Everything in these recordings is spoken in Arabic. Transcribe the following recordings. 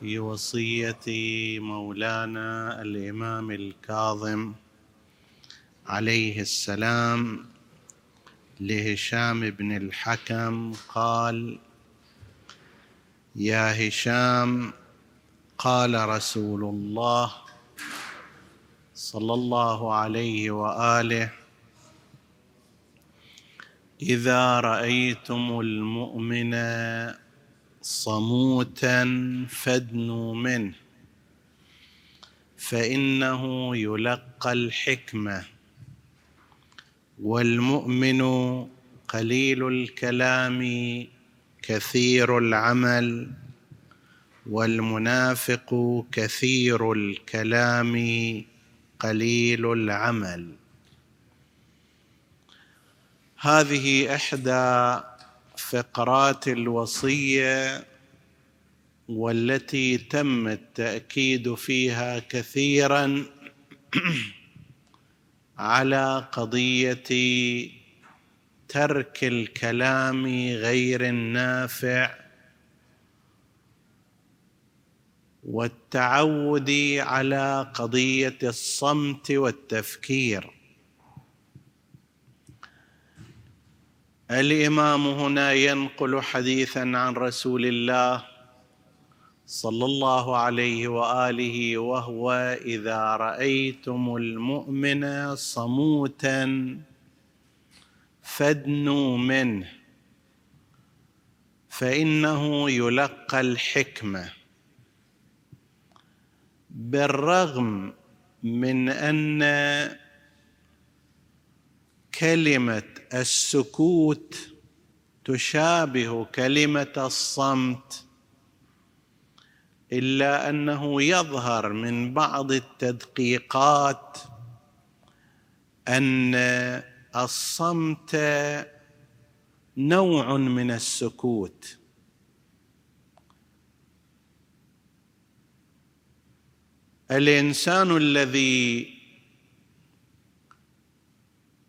في وصية مولانا الإمام الكاظم عليه السلام لهشام بن الحكم قال يا هشام قال رسول الله صلى الله عليه وآله إذا رأيتم المؤمن صموتا فادنوا منه فإنه يلقى الحكمة. والمؤمن قليل الكلام كثير العمل والمنافق كثير الكلام قليل العمل. هذه إحدى فقرات الوصية والتي تم التأكيد فيها كثيرا على قضية ترك الكلام غير النافع والتعود على قضية الصمت والتفكير. الإمام هنا ينقل حديثا عن رسول الله صلى الله عليه وآله وهو إذا رأيتم المؤمن صموتا فادنوا منه فإنه يلقى الحكمة. بالرغم من أن كلمة السكوت تشابه كلمة الصمت إلا أنه يظهر من بعض التدقيقات أن الصمت نوع من السكوت. الإنسان الذي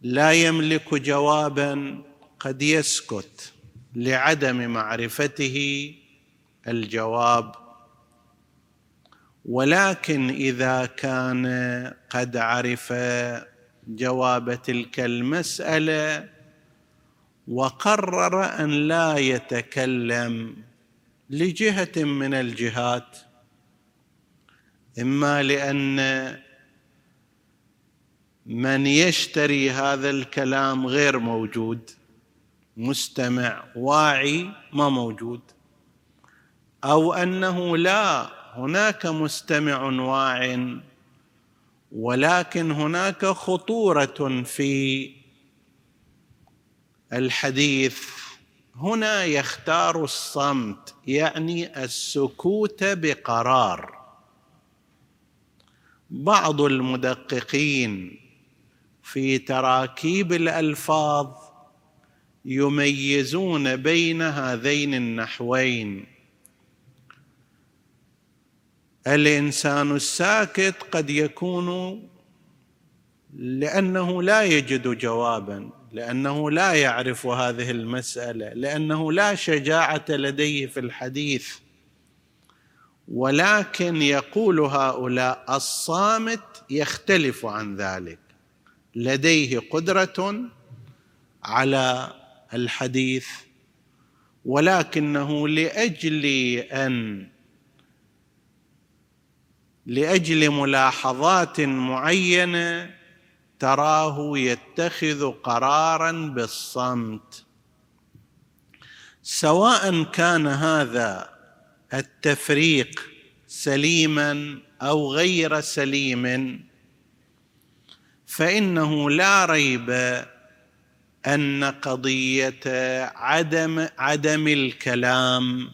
لا يملك جوابا قد يسكت لعدم معرفته الجواب. ولكن إذا كان قد عرف جواب تلك المسألة وقرر أن لا يتكلم لجهة من الجهات إما لأن من يشتري هذا الكلام غير موجود مستمع واعي ما موجود أو أنه لا هناك مستمع واع ولكن هناك خطورة في الحديث. هنا يختار الصمت يعني السكوت بقرار. بعض المدققين في تراكيب الألفاظ يميزون بين هذين النحوين. الإنسان الساكت قد يكون لأنه لا يجد جوابا لأنه لا يعرف هذه المسألة لأنه لا شجاعة لديه في الحديث. ولكن يقول هؤلاء الصامت يختلف عن ذلك. لديه قدرة على الحديث ولكنه لأجل أن لأجل ملاحظات معينة تراه يتخذ قرارا بالصمت. سواء كان هذا التفريق سليما أو غير سليم فإنه لا ريب أن قضية عدم عدم الكلام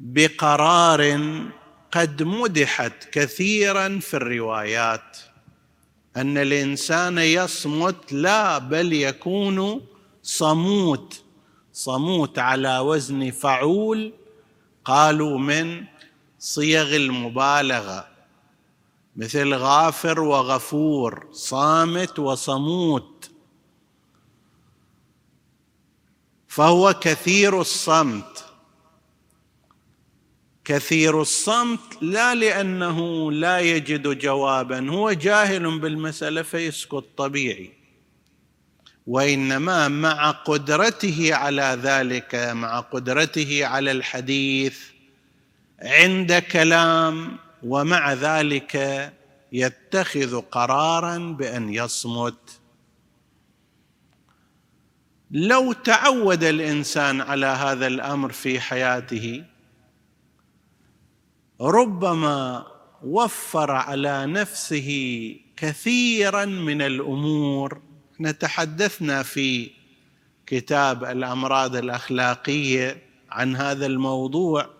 بقرار قد مدحت كثيرا في الروايات. أن الإنسان يصمت لا بل يكون صموت. صموت على وزن فعول قالوا من صيغ المبالغة. مثل غافر وغفور صامت وصموت. فهو كثير الصمت. كثير الصمت لا لأنه لا يجد جوابا هو جاهل بالمسألة فيسكت طبيعي. وإنما مع قدرته على ذلك مع قدرته على الحديث عند كلام ومع ذلك يتخذ قرارا بأن يصمت. لو تعود الإنسان على هذا الأمر في حياته ربما وفر على نفسه كثيرا من الأمور. نتحدثنا في كتاب الأمراض الأخلاقية عن هذا الموضوع.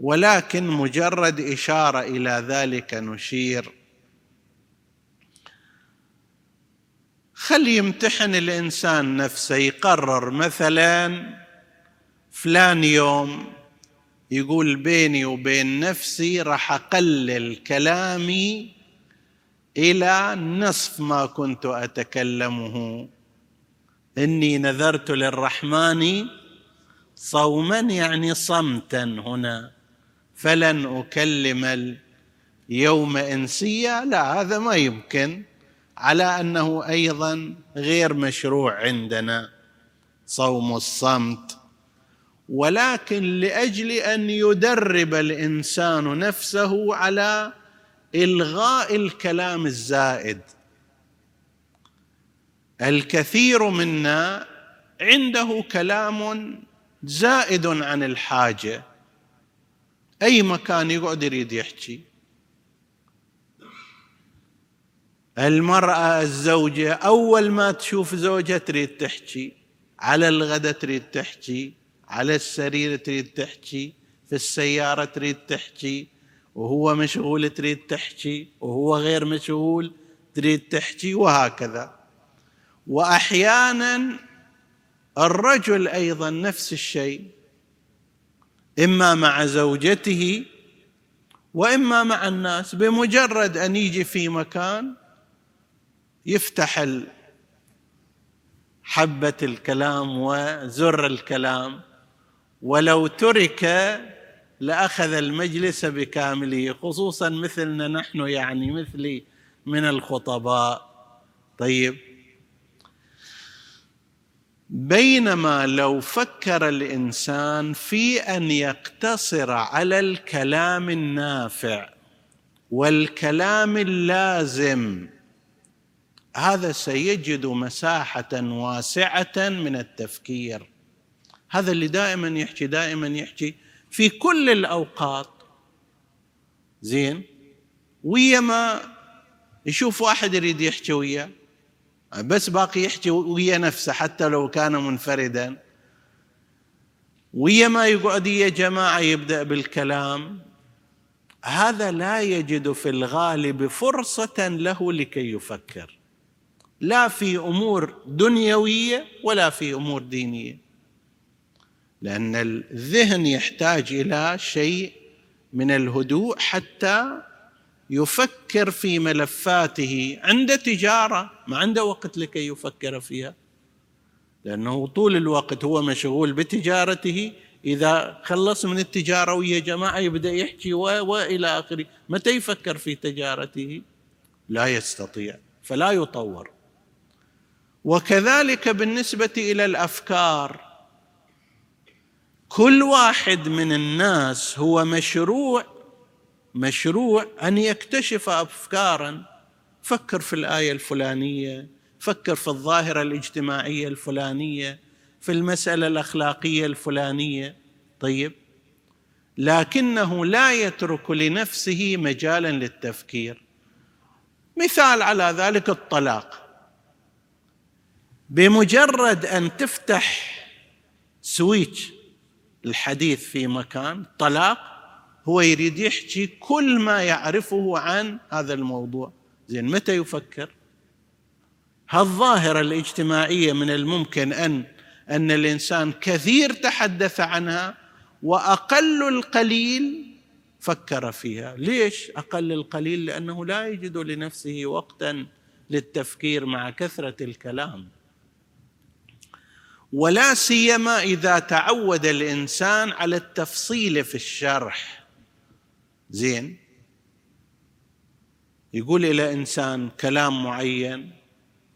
ولكن مجرد إشارة إلى ذلك نشير. خل يمتحن الإنسان نفسه يقرر مثلا فلان يوم يقول بيني وبين نفسي راح أقلل كلامي إلى نصف ما كنت أتكلمه. إني نذرت للرحمن صوما يعني صمتا هنا. فلن أكلم اليوم إنسيا. لا هذا ما يمكن على أنه أيضا غير مشروع عندنا صوم الصمت. ولكن لأجل أن يدرب الإنسان نفسه على إلغاء الكلام الزائد الكثير منا عنده كلام زائد عن الحاجة. أي مكان يقعد يريد يحكي. المرأة الزوجة أول ما تشوف زوجها تريد تحكي على الغداء تريد تحكي على السرير تريد تحكي في السيارة تريد تحكي وهو مشغول تريد تحكي وهو غير مشغول تريد تحكي وهكذا. واحيانا الرجل أيضا نفس الشيء. إما مع زوجته وإما مع الناس بمجرد أن يجي في مكان يفتح حبة الكلام وزر الكلام. ولو ترك لأخذ المجلس بكامله خصوصا مثلنا نحن يعني مثلي من الخطباء. طيب بينما لو فكر الإنسان في أن يقتصر على الكلام النافع والكلام اللازم هذا سيجد مساحة واسعة من التفكير. هذا اللي دائما يحكي دائما يحكي في كل الأوقات. زين؟ ويا ما يشوف واحد يريد يحكي وياه. بس باقي يحكي ويا نفسه حتى لو كان منفردا. ويا ما يقعد يا جماعة يبدأ بالكلام. هذا لا يجد في الغالب فرصة له لكي يفكر. لا في أمور دنيوية ولا في أمور دينية. لأن الذهن يحتاج إلى شيء من الهدوء حتى يفكر في ملفاته. عند تجارة ما عنده وقت لكي يفكر فيها. لأنه طول الوقت هو مشغول بتجارته. إذا خلص من التجارة ويا جماعة يبدأ يحكي وإلى آخره. متى يفكر في تجارته؟ لا يستطيع فلا يطور. وكذلك بالنسبة إلى الأفكار. كل واحد من الناس هو مشروع مشروع أن يكتشف افكارا. فكر في الآية الفلانية فكر في الظاهرة الاجتماعية الفلانية في المسألة الأخلاقية الفلانية. طيب لكنه لا يترك لنفسه مجالا للتفكير. مثال على ذلك الطلاق. بمجرد أن تفتح سويتش الحديث في مكان طلاق هو يريد يحكي كل ما يعرفه عن هذا الموضوع. زين متى يفكر؟ هالظاهرة الاجتماعية من الممكن أن أن الإنسان كثير تحدث عنها وأقل القليل فكر فيها؟ ليش أقل القليل؟ لأنه لا يجد لنفسه وقتا للتفكير مع كثرة الكلام. ولا سيما إذا تعود الإنسان على التفصيل في الشرح. زين. يقول إلى إنسان كلام معين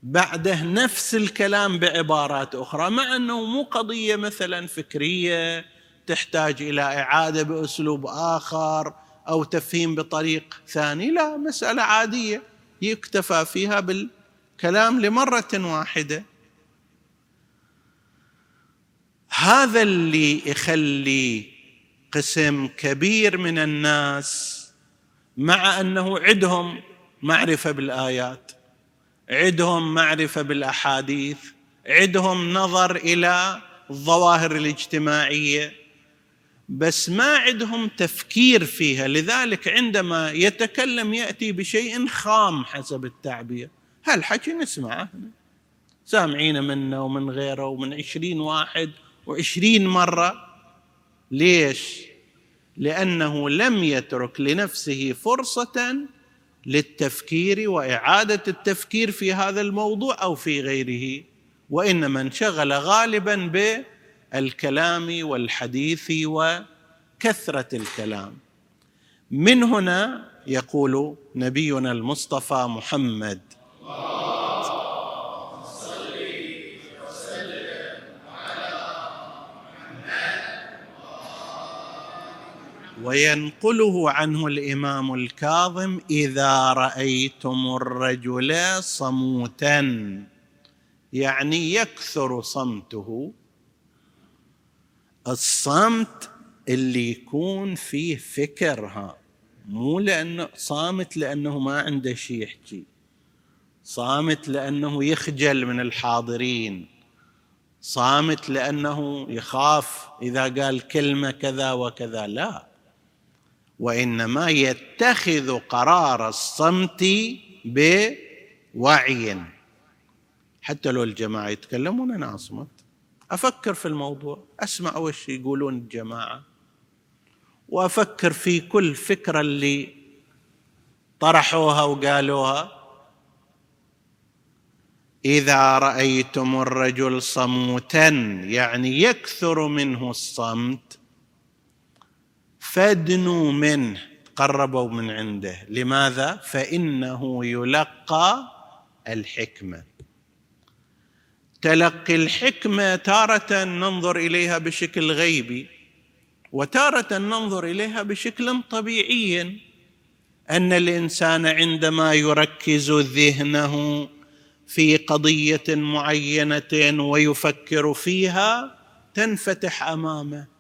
بعده نفس الكلام بعبارات أخرى مع أنه مو قضية مثلا فكرية تحتاج إلى إعادة بأسلوب آخر أو تفهيم بطريق ثاني لا مسألة عادية يكتفى فيها بالكلام لمرة واحدة. هذا اللي يخلي قسم كبير من الناس مع أنه عندهم معرفة بالآيات عندهم معرفة بالأحاديث عندهم نظر إلى الظواهر الاجتماعية بس ما عندهم تفكير فيها. لذلك عندما يتكلم يأتي بشيء خام حسب التعبير. هالحكي نسمعه؟ سامعين منه ومن غيره ومن عشرين واحد وعشرين مرة. ليش؟ لأنه لم يترك لنفسه فرصة للتفكير وإعادة التفكير في هذا الموضوع أو في غيره وإنما انشغل غالبا بالكلام والحديث وكثرة الكلام من هنا يقول نبينا المصطفى محمد وينقله عنه الإمام الكاظم إذا رأيتم الرجل صموتا. يعني يكثر صمته. الصمت اللي يكون فيه فكرها مو لأنه صامت لأنه ما عنده شيء يحكي. صامت لأنه يخجل من الحاضرين. صامت لأنه يخاف إذا قال كلمة كذا وكذا. لا. وإنما يتخذ قرار الصمت بوعي. حتى لو الجماعة يتكلمون أنا أصمت. أفكر في الموضوع. أسمع وش يقولون الجماعة. وأفكر في كل فكرة اللي طرحوها وقالوها. إذا رأيتم الرجل صموتا يعني يكثر منه الصمت فادنوا منه قربوا من عنده. لماذا؟ فإنه يلقى الحكمة. تلقي الحكمة تارة ننظر إليها بشكل غيبي وتارة ننظر إليها بشكل طبيعي أن الإنسان عندما يركز ذهنه في قضية معينة ويفكر فيها تنفتح أمامه.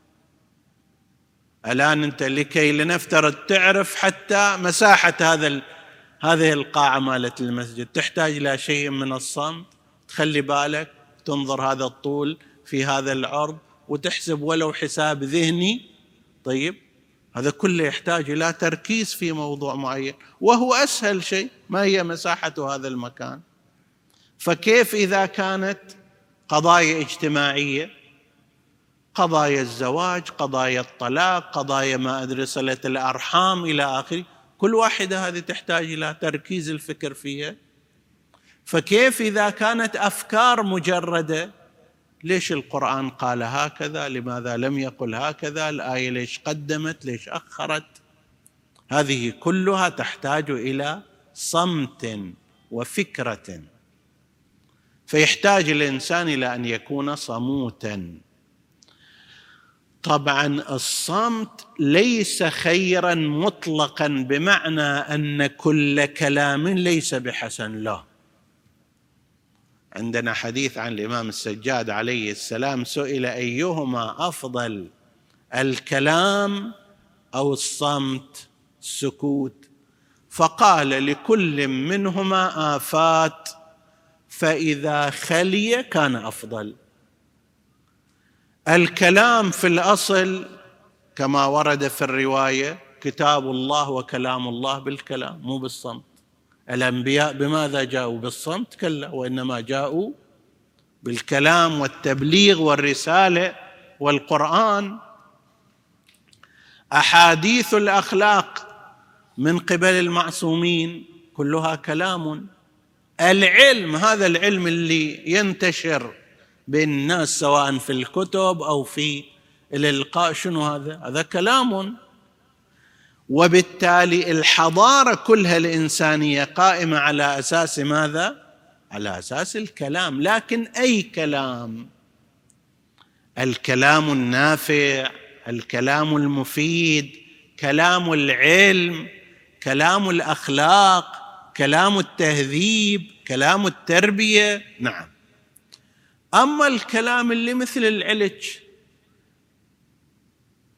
الآن أنت لكي لنفترض تعرف حتى مساحة هذا هذه القاعة مالت المسجد. تحتاج إلى شيء من الصمت. تخلي بالك تنظر هذا الطول في هذا العرض وتحسب ولو حساب ذهني. طيب هذا كله يحتاج إلى تركيز في موضوع معين. وهو أسهل شيء ما هي مساحة هذا المكان؟ فكيف إذا كانت قضايا اجتماعية؟ قضايا الزواج قضايا الطلاق قضايا ما أدري صلة الأرحام إلى آخره. كل واحدة هذه تحتاج إلى تركيز الفكر فيها. فكيف إذا كانت أفكار مجردة؟ ليش القرآن قال هكذا؟ لماذا لم يقل هكذا؟ الآية ليش قدمت؟ ليش أخرت؟ هذه كلها تحتاج إلى صمت وفكرة. فيحتاج الإنسان إلى أن يكون صموتا. طبعا الصمت ليس خيرا مطلقا بمعنى أن كل كلام ليس بحسن له. عندنا حديث عن الإمام السجاد عليه السلام سئل أيهما أفضل الكلام أو الصمت؟ السكوت فقال لكل منهما آفات فإذا خلي كان أفضل. الكلام في الأصل كما ورد في الرواية كتاب الله وكلام الله بالكلام مو بالصمت. الأنبياء بماذا جاءوا؟ بالصمت كلا وإنما جاءوا بالكلام والتبليغ والرسالة والقرآن. أحاديث الأخلاق من قبل المعصومين كلها كلام. العلم هذا العلم اللي ينتشر بين الناس سواء في الكتب أو في الإلقاء شنو هذا؟ هذا كلام وبالتالي الحضارة كلها الإنسانية قائمة على أساس ماذا؟ على أساس الكلام، لكن أي كلام الكلام النافع، الكلام المفيد، كلام العلم، كلام الأخلاق، كلام التهذيب، كلام التربية، نعم. أما الكلام اللي مثل العلج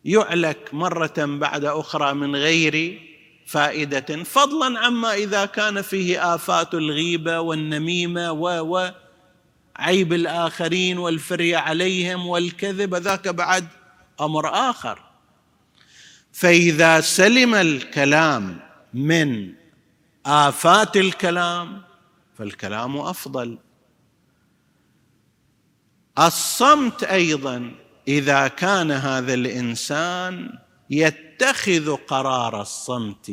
يعلك مرة بعد أخرى من غير فائدة فضلا عما إذا كان فيه آفات الغيبة والنميمة و عيب الآخرين والفريه عليهم والكذب ذاك بعد أمر آخر. فإذا سلم الكلام من آفات الكلام فالكلام أفضل. الصمت أيضا إذا كان هذا الإنسان يتخذ قرار الصمت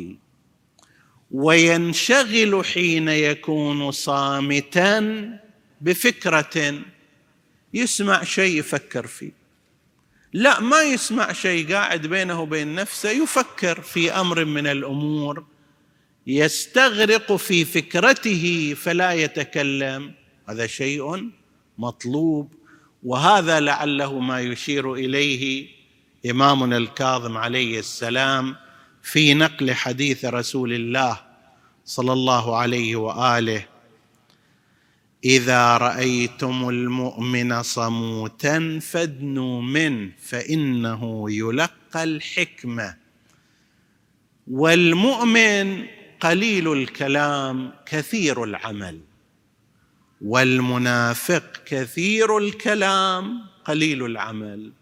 وينشغل حين يكون صامتا بفكرة يسمع شيء يفكر فيه. لا ما يسمع شيء قاعد بينه وبين نفسه يفكر في أمر من الأمور يستغرق في فكرته فلا يتكلم. هذا شيء مطلوب وهذا لعله ما يشير إليه إمامنا الكاظم عليه السلام في نقل حديث رسول الله صلى الله عليه وآله إذا رأيتم المؤمن صموتا فادنوا منه فإنه يلقى الحكمة. والمؤمن قليل الكلام كثير العمل. والمنافق كثير الكلام قليل العمل.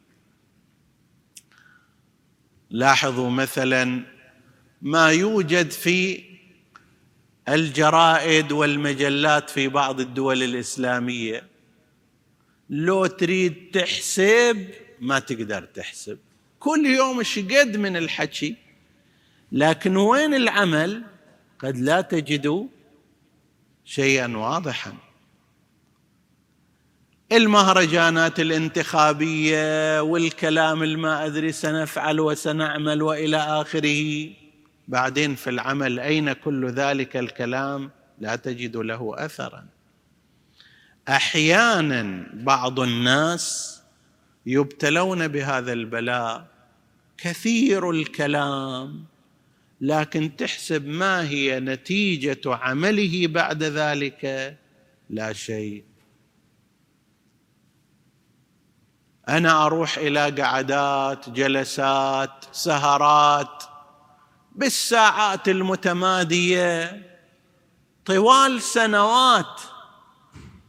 لاحظوا مثلا ما يوجد في الجرائد والمجلات في بعض الدول الإسلامية. لو تريد تحسب ما تقدر تحسب. كل يوم إيش قد من الحكي. لكن وين العمل؟ قد لا تجدوا شيئا واضحا. المهرجانات الانتخابية والكلام الما أدري سنفعل وسنعمل وإلى آخره. بعدين في العمل أين كل ذلك الكلام؟ لا تجد له اثرا. أحيانا بعض الناس يبتلون بهذا البلاء كثير الكلام لكن تحسب ما هي نتيجة عمله بعد ذلك؟ لا شيء. أنا أروح إلى قعدات جلسات سهرات بالساعات المتمادية طوال سنوات.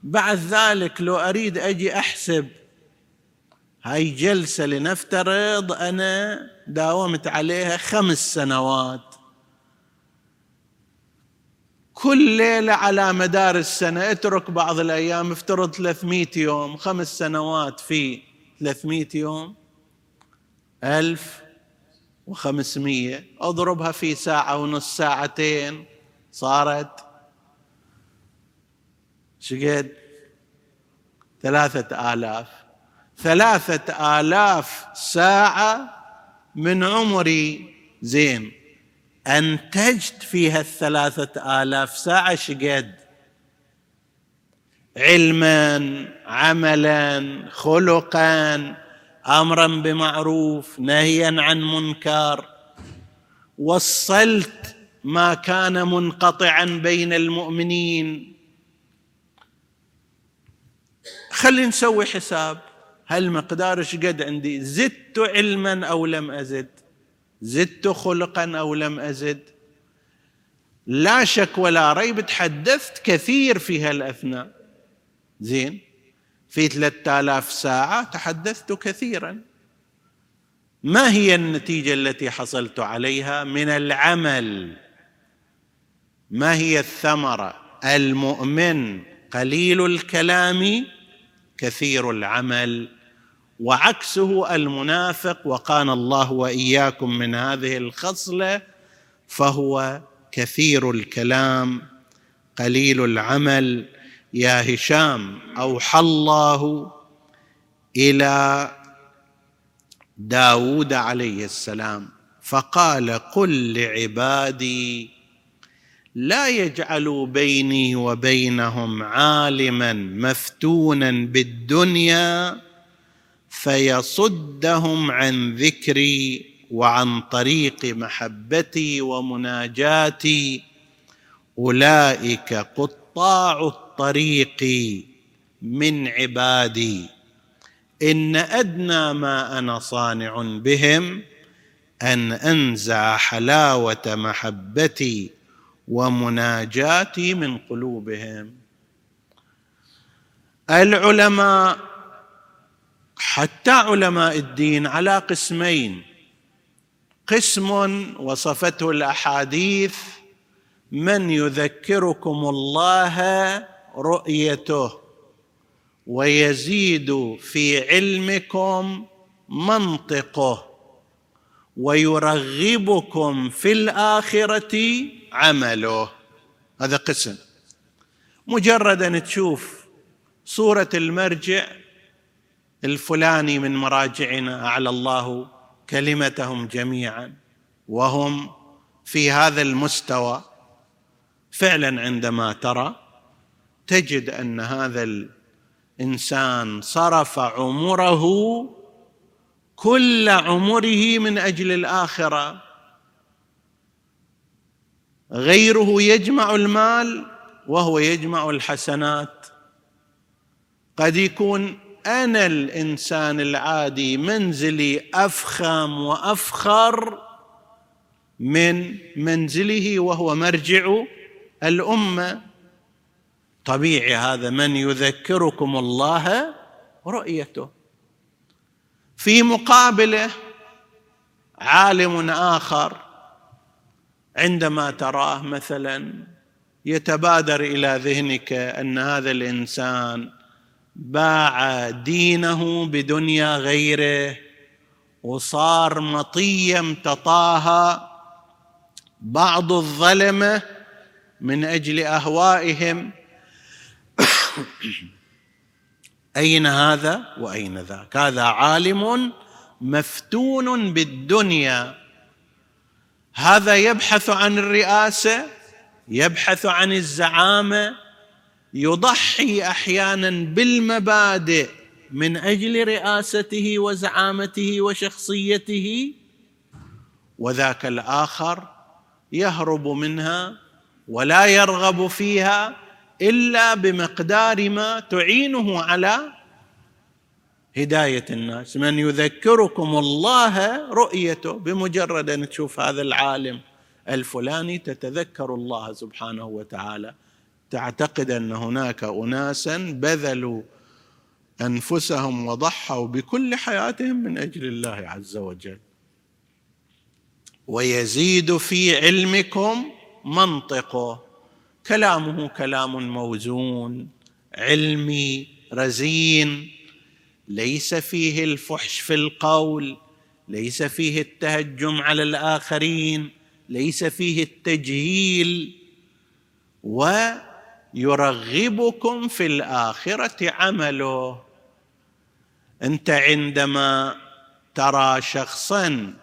بعد ذلك لو أريد أجي أحسب هاي جلسة لنفترض أنا داومت عليها خمس سنوات. كل ليلة على مدار السنة اترك بعض الأيام افترض 300 يوم خمس سنوات في 300 يوم ألف وخمسمية. أضربها في ساعة ونص ساعتين. صارت شقد ثلاثة آلاف. ثلاثة آلاف ساعة من عمري. زين. أنتجت فيها الثلاثة آلاف ساعة شقد علما عملا خلقا امرا بمعروف نهيا عن منكر. وصلت ما كان منقطعا بين المؤمنين. خلي نسوي حساب. هل مقدار إيش قد عندي؟ زدت علما أو لم أزد؟ زدت خلقا أو لم أزد؟ لا شك ولا ريب تحدثت كثير في هالأثناء. زين. في ثلاثة آلاف ساعة تحدثت كثيرا. ما هي النتيجة التي حصلت عليها من العمل؟ ما هي الثمرة؟ المؤمن قليل الكلام كثير العمل. وعكسه المنافق وقان الله وإياكم من هذه الخصلة فهو كثير الكلام قليل العمل. يا هشام أوحى الله إلى داود عليه السلام فقال قل لعبادي لا يجعلوا بيني وبينهم عالما مفتونا بالدنيا فيصدهم عن ذكري وعن طريق محبتي ومناجاتي أولئك قطاع الطريق من عبادي. إن أدنى ما أنا صانع بهم أن أنزع حلاوة محبتي ومناجاتي من قلوبهم. العلماء حتى علماء الدين على قسمين. قسم وصفته الأحاديث من يذكركم الله رؤيته ويزيد في علمكم منطقه ويرغبكم في الآخرة عمله. هذا قسم. مجرد ان تشوف صوره المرجع الفلاني من مراجعنا أعلى الله كلمتهم جميعا وهم في هذا المستوى. فعلا عندما ترى تجد أن هذا الإنسان صرف عمره كل عمره من أجل الآخرة. غيره يجمع المال وهو يجمع الحسنات. قد يكون أنا الإنسان العادي منزلي أفخم وأفخر من منزله وهو مرجع الأمة. طبيعي هذا من يذكركم الله رؤيته في مقابله عالم آخر عندما تراه مثلا يتبادر إلى ذهنك أن هذا الإنسان باع دينه بدنيا غيره وصار مطيه امتطاها بعض الظلمه من أجل أهوائهم اين هذا وأين ذاك؟ هذا عالم مفتون بالدنيا. هذا يبحث عن الرئاسة يبحث عن الزعامة يضحي أحيانا بالمبادئ من أجل رئاسته وزعامته وشخصيته. وذاك الآخر يهرب منها ولا يرغب فيها إلا بمقدار ما تعينه على هداية الناس. من يذكركم الله رؤيته بمجرد أن تشوف هذا العالم الفلاني تتذكر الله سبحانه وتعالى. تعتقد أن هناك اناسا بذلوا أنفسهم وضحوا بكل حياتهم من أجل الله عز وجل. ويزيد في علمكم منطقه. كلامه كلام موزون علمي رزين ليس فيه الفحش في القول ليس فيه التهجم على الآخرين ليس فيه التجهيل ويرغبكم في الآخرة عمله. أنت عندما ترى شخصا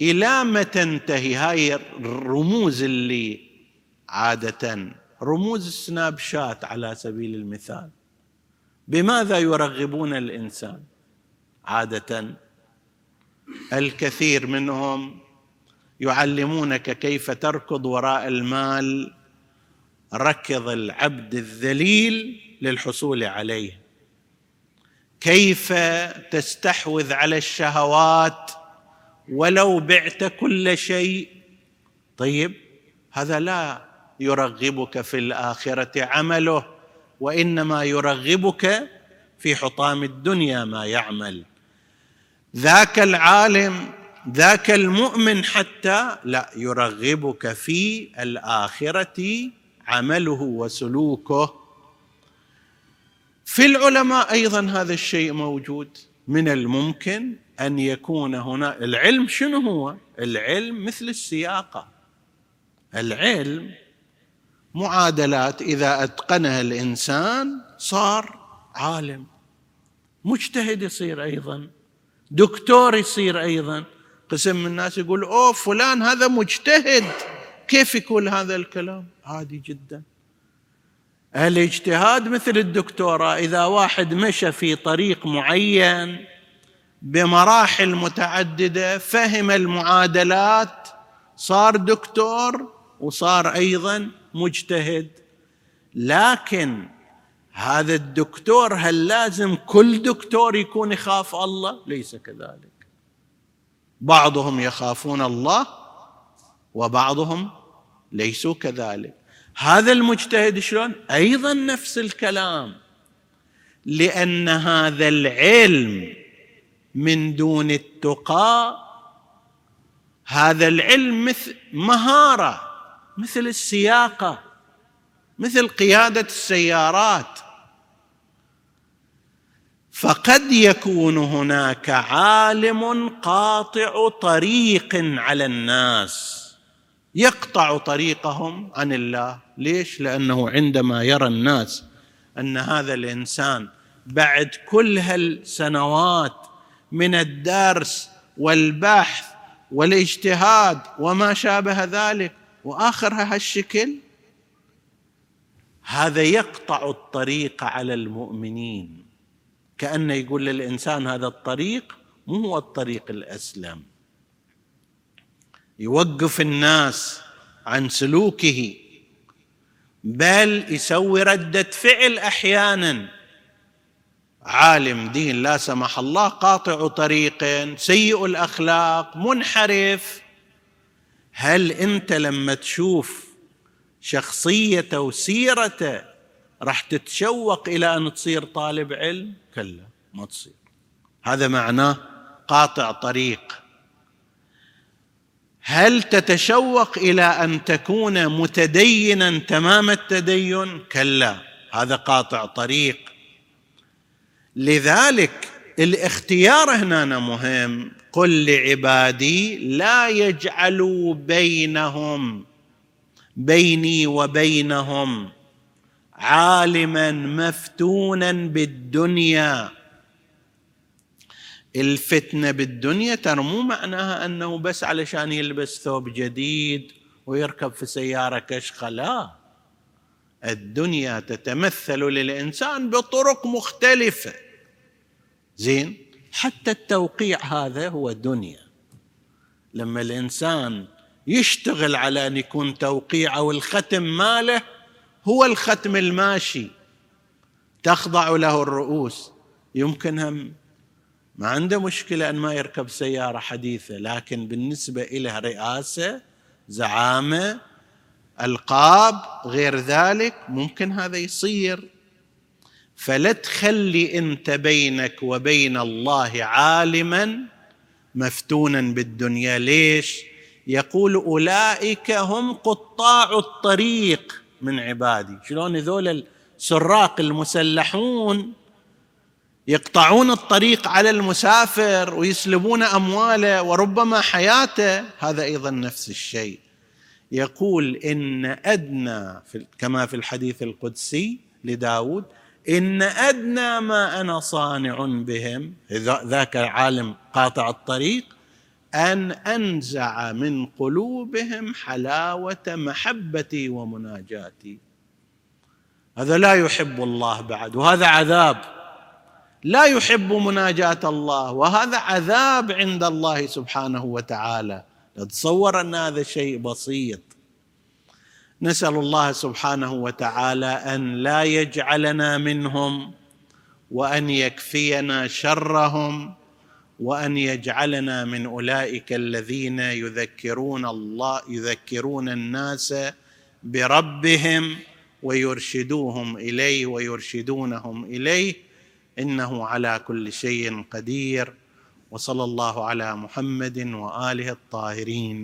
إلى ما تنتهي هاي الرموز اللي عادة رموز السناب شات على سبيل المثال. بماذا يرغبون الإنسان؟ عادة الكثير منهم يعلمونك كيف تركض وراء المال ركض العبد الذليل للحصول عليه. كيف تستحوذ على الشهوات ولو بعت كل شيء؟ طيب هذا لا يرغبك في الآخرة عمله وإنما يرغبك في حطام الدنيا ما يعمل. ذاك العالم ذاك المؤمن حتى لا يرغبك في الآخرة عمله وسلوكه. في العلماء أيضا هذا الشيء موجود من الممكن أن يكون هنا العلم شنو هو؟ العلم مثل السياقة. العلم معادلات إذا أتقنها الإنسان صار عالم. مجتهد يصير أيضا. دكتور يصير أيضا. قسم من الناس يقول أوه فلان هذا مجتهد. كيف يقول هذا الكلام؟ عادي جدا. الاجتهاد مثل الدكتوراه. إذا واحد مشى في طريق معين بمراحل متعددة فهم المعادلات صار دكتور وصار أيضا مجتهد لكن هذا الدكتور هل لازم كل دكتور يكون يخاف الله؟ ليس كذلك. بعضهم يخافون الله وبعضهم ليسوا كذلك. هذا المجتهد شلون؟ أيضا نفس الكلام لأن هذا العلم من دون التقى هذا العلم مثل مهارة. مثل السياقة مثل قيادة السيارات. فقد يكون هناك عالم قاطع طريق على الناس يقطع طريقهم عن الله. ليش؟ لأنه عندما يرى الناس أن هذا الإنسان بعد كل هالسنوات من الدرس والبحث والاجتهاد وما شابه ذلك واخرها هالشكل. هذا يقطع الطريق على المؤمنين. كأنه يقول للإنسان هذا الطريق مو هو الطريق الأسلم. يوقف الناس عن سلوكه بل يسوي ردة فعل أحيانا. عالم دين لا سمح الله قاطع طريق سيء الأخلاق منحرف. هل انت لما تشوف شخصيته وسيرته راح تتشوق إلى أن تصير طالب علم؟ كلا ما تصير. هذا معناه قاطع طريق. هل تتشوق إلى أن تكون متدينا تمام التدين؟ كلا هذا قاطع طريق. لذلك الاختيار هنا مهم. قل لعبادي لا يجعلوا بينهم بيني وبينهم عالما مفتونا بالدنيا. الفتنة بالدنيا ترى مو معناها أنه بس علشان يلبس ثوب جديد ويركب في سيارة كشخة لا. الدنيا تتمثل للإنسان بطرق مختلفة. زين؟ حتى التوقيع هذا هو دنيا لما الإنسان يشتغل على أن يكون توقيع أو الختم ماله هو الختم الماشي. تخضع له الرؤوس. يمكن هم ما عنده مشكلة أن ما يركب سيارة حديثة لكن بالنسبة إلى رئاسة زعامة ألقاب غير ذلك ممكن هذا يصير. فلا تخلي أنت بينك وبين الله عالما مفتونا بالدنيا. ليش؟ يقول أولئك هم قطاع الطريق من عبادي. شلون هذول السراق المسلحون يقطعون الطريق على المسافر ويسلبون أمواله وربما حياته؟ هذا أيضا نفس الشيء. يقول إن أدنى كما في الحديث القدسي لداود إن أدنى ما أنا صانع بهم. ذاك عالم قاطع الطريق. أن أنزع من قلوبهم حلاوة محبتي ومناجاتي. هذا لا يحب الله بعد وهذا عذاب. لا يحب مناجاة الله وهذا عذاب عند الله سبحانه وتعالى. تصور أن هذا شيء بسيط. نسأل الله سبحانه وتعالى أن لا يجعلنا منهم وأن يكفينا شرهم وأن يجعلنا من أولئك الذين يذكرون الله يذكرون الناس بربهم ويرشدوهم إليه ويرشدونهم إليه. إنه على كل شيء قدير. وصلى الله على محمد وآله الطاهرين.